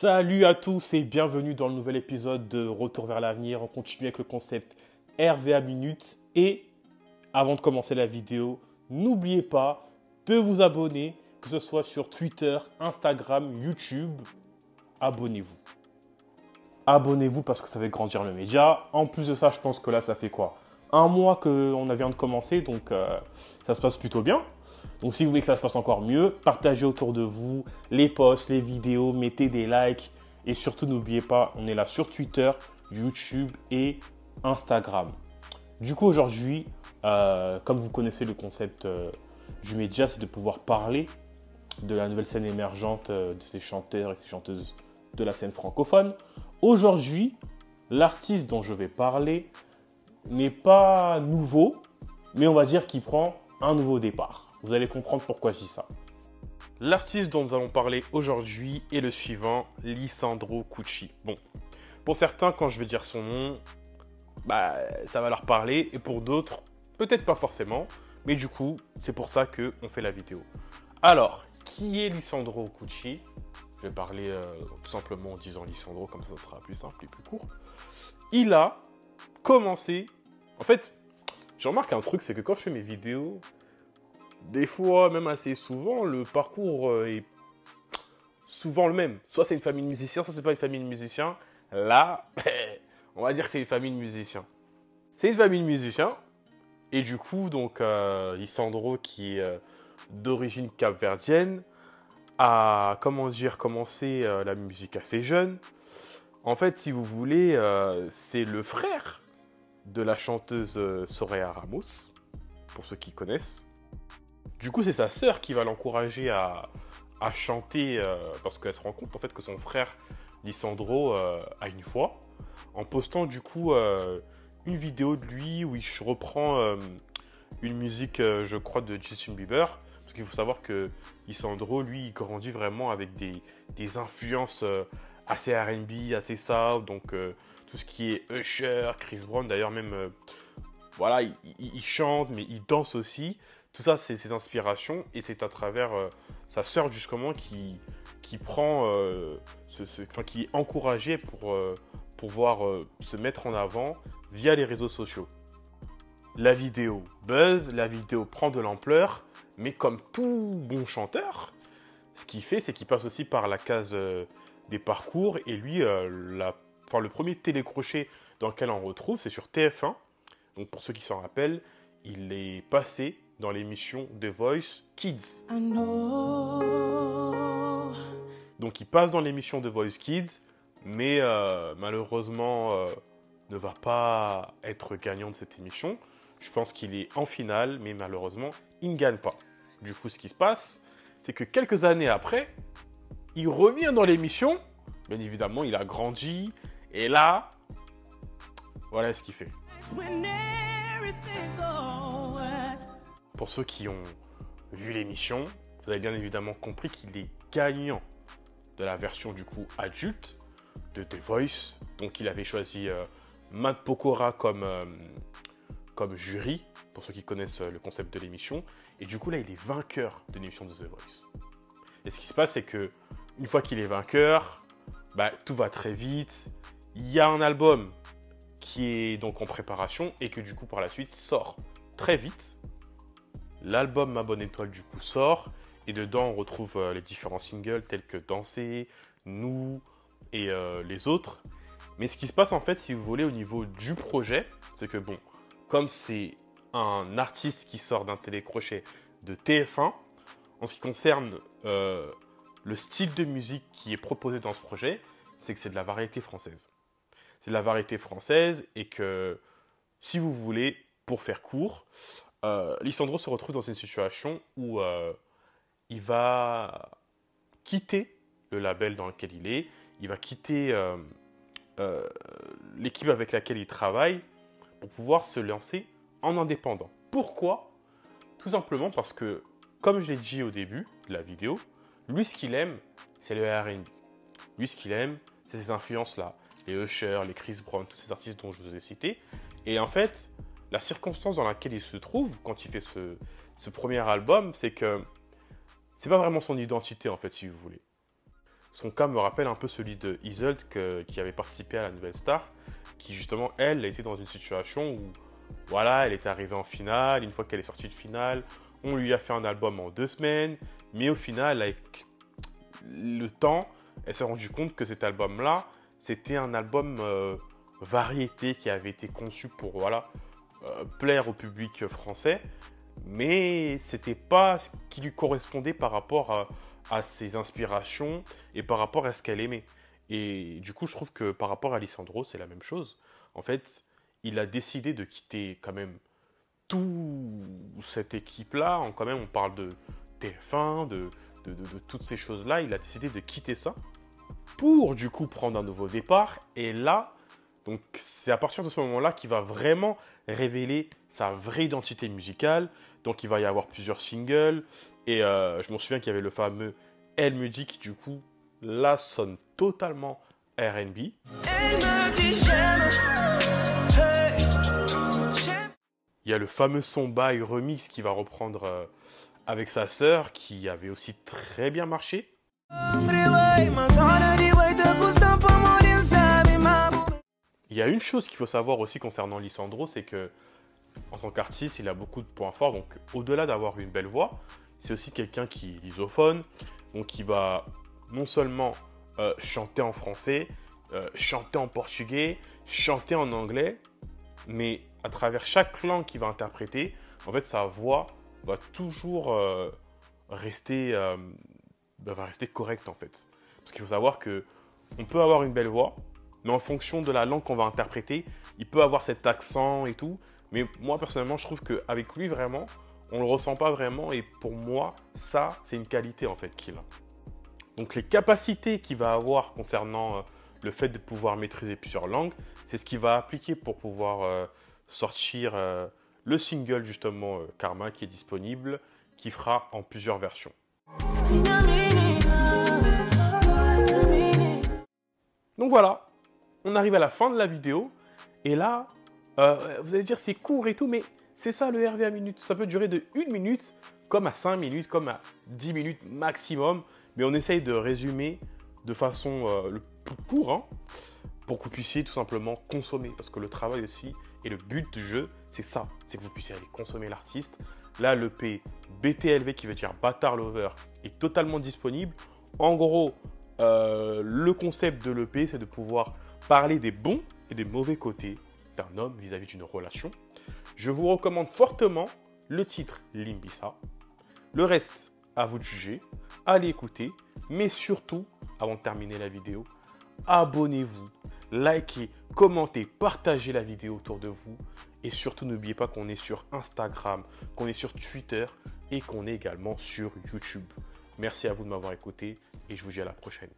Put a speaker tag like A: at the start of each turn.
A: Salut à tous et bienvenue dans le nouvel épisode de Retour vers l'avenir. On continue avec le concept RVA Minute. Et avant de commencer la vidéo, n'oubliez pas de vous abonner, que ce soit sur Twitter, Instagram, YouTube. Abonnez-vous. Abonnez-vous parce que ça fait grandir le média. En plus de ça, je pense que là, ça fait quoi? Un mois qu'on vient de commencer, donc euh, ça se passe plutôt bien. Donc si vous voulez que ça se passe encore mieux, partagez autour de vous les posts, les vidéos, mettez des likes et surtout n'oubliez pas, on est là sur Twitter, YouTube et Instagram. Du coup aujourd'hui, euh, comme vous connaissez le concept euh, du média, c'est de pouvoir parler de la nouvelle scène émergente euh, de ces chanteurs et ces chanteuses de la scène francophone. Aujourd'hui, l'artiste dont je vais parler n'est pas nouveau, mais on va dire qu'il prend un nouveau départ. Vous allez comprendre pourquoi je dis ça. L'artiste dont nous allons parler aujourd'hui est le suivant, Lisandro Cucci. Bon, pour certains, quand je vais dire son nom, bah, ça va leur parler, et pour d'autres, peut-être pas forcément, mais du coup, c'est pour ça qu'on fait la vidéo. Alors, qui est Lisandro Cucci? Je vais parler euh, tout simplement en disant Lisandro, comme ça, ça sera plus simple et plus court. Il a commencé. En fait, j'ai remarqué un truc, c'est que quand je fais mes vidéos, des fois, même assez souvent, le parcours euh, est souvent le même. Soit c'est une famille de musiciens, soit c'est pas une famille de musiciens. Là, on va dire que c'est une famille de musiciens. C'est une famille de musiciens. Et du coup, donc, euh, Lisandro, qui est euh, d'origine capverdienne, a, comment dire, commencé la musique assez jeune. En fait, si vous voulez, c'est le frère de la chanteuse Soraya Ramos, pour ceux qui connaissent. Du coup, c'est sa sœur qui va l'encourager à, chanter euh, parce qu'elle se rend compte en fait que son frère Lisandro euh, a une voix en postant du coup euh, une vidéo de lui où il reprend une musique, je crois, de Justin Bieber. Parce qu'il faut savoir que Lisandro, lui, il grandit vraiment avec des, influences assez RB, assez soul, donc tout ce qui est Usher, Chris Brown, d'ailleurs même, voilà, il, chante, mais il danse aussi. Tout ça, c'est ses inspirations et c'est à travers euh, sa sœur justement qui, qui prend, euh, qui est encouragée pour euh, pouvoir se mettre en avant via les réseaux sociaux. La vidéo buzz, la vidéo prend de l'ampleur, mais comme tout bon chanteur, ce qu'il fait, c'est qu'il passe aussi par la case des parcours et lui, le premier télécrochet dans lequel on retrouve, c'est sur TF1. Donc pour ceux qui s'en rappellent, il est passé dans l'émission The Voice Kids. Donc il passe dans l'émission The Voice Kids, mais euh, malheureusement euh, ne va pas être gagnant de cette émission. Je pense qu'il est en finale, mais malheureusement, il ne gagne pas. Du coup, ce qui se passe, c'est que quelques années après, il revient dans l'émission. Bien évidemment, il a grandi. Et là, voilà ce qu'il fait. Pour ceux qui ont vu l'émission, vous avez bien évidemment compris qu'il est gagnant de la version du coup adulte de The Voice. Donc il avait choisi euh, Matt Pokora comme, euh, comme jury, pour ceux qui connaissent euh, le concept de l'émission. Et du coup là, il est vainqueur de l'émission de The Voice. Et ce qui se passe, c'est que une fois qu'il est vainqueur, bah, tout va très vite. Il y a un album qui est donc en préparation et que du coup par la suite sort très vite. L'album Ma Bonne Étoile du coup sort et dedans on retrouve euh, les différents singles tels que Danser, Nous et euh, les autres. Mais ce qui se passe en fait, si vous voulez, au niveau du projet, c'est que bon, comme c'est un artiste qui sort d'un télécrochet de TF1, en ce qui concerne euh, le style de musique qui est proposé dans ce projet, c'est que c'est de la variété française. C'est de la variété française et que, si vous voulez, pour faire court, euh, Lissandro se retrouve dans une situation où euh, il va quitter le label dans lequel il est, il va quitter euh, l'équipe avec laquelle il travaille pour pouvoir se lancer en indépendant. Pourquoi? Tout simplement parce que, comme je l'ai dit au début de la vidéo, lui ce qu'il aime, c'est le R&B. Lui ce qu'il aime, c'est ces influences-là. Les Usher, les Chris Brown, tous ces artistes dont je vous ai cités. Et en fait, la circonstance dans laquelle il se trouve quand il fait ce, premier album, c'est que c'est pas vraiment son identité en fait, si vous voulez. son cas me rappelle un peu celui de Isolde qui avait participé à la Nouvelle Star, qui justement, elle, était dans une situation où, voilà, elle était arrivée en finale, une fois qu'elle est sortie de finale, on lui a fait un album en deux semaines, mais au final, avec le temps, elle s'est rendue compte que cet album-là, c'était un album euh, variété qui avait été conçu pour, voilà, euh, plaire au public français, mais c'était pas ce qui lui correspondait par rapport à ses inspirations et par rapport à ce qu'elle aimait. Et du coup, je trouve que par rapport à Alessandro, c'est la même chose. En fait, il a décidé de quitter quand même toute cette équipe-là. Quand même, on parle de TF1, de, de, de, toutes ces choses-là. Il a décidé de quitter ça pour du coup prendre un nouveau départ. Et là, donc c'est à partir de ce moment-là qu'il va vraiment révéler sa vraie identité musicale. Donc il va y avoir plusieurs singles. Et euh, je m'en souviens qu'il y avait le fameux Elle me dit qui du coup là sonne totalement RB. Il y a le fameux son by remix qui va reprendre euh, avec sa sœur qui avait aussi très bien marché. Il y a une chose qu'il faut savoir aussi concernant Lissandro, c'est que en tant qu'artiste, il a beaucoup de points forts. Donc, au-delà d'avoir une belle voix, c'est aussi quelqu'un qui est lisophone, donc qui va non seulement euh, chanter en français, euh, chanter en portugais, chanter en anglais, mais à travers chaque langue qu'il va interpréter, en fait, sa voix va toujours euh, rester, bah, va rester correcte en fait. Parce qu'il faut savoir que on peut avoir une belle voix, mais en fonction de la langue qu'on va interpréter, il peut avoir cet accent et tout, mais moi, personnellement, je trouve qu'avec lui, vraiment, on ne le ressent pas vraiment. Et pour moi, ça, c'est une qualité, en fait, qu'il a. Donc, les capacités qu'il va avoir concernant euh, le fait de pouvoir maîtriser plusieurs langues, c'est ce qu'il va appliquer pour pouvoir euh, sortir euh, le single, justement, Karma, qui est disponible, qui fera en plusieurs versions. Donc voilà, on arrive à la fin de la vidéo. Et là, euh, vous allez dire c'est court et tout, mais c'est ça le RV à minute. Ça peut durer de 1 minute, comme à 5 minutes, comme à 10 minutes maximum. Mais on essaye de résumer de façon euh, le plus court, hein, pour que vous puissiez tout simplement consommer. Parce que le travail aussi, et le but du jeu, c'est ça, c'est que vous puissiez aller consommer l'artiste. Là, le P BTLV, qui veut dire Bâtard Lover, est totalement disponible. En gros, euh, le concept de l'EP, c'est de pouvoir parler des bons et des mauvais côtés d'un homme vis-à-vis d'une relation. Je vous recommande fortement le titre Limbisa. Le reste, à vous de juger. Allez écouter. Mais surtout, avant de terminer la vidéo, abonnez-vous, likez, commentez, partagez la vidéo autour de vous. Et surtout, n'oubliez pas qu'on est sur Instagram, qu'on est sur Twitter et qu'on est également sur YouTube. Merci à vous de m'avoir écouté et je vous dis à la prochaine.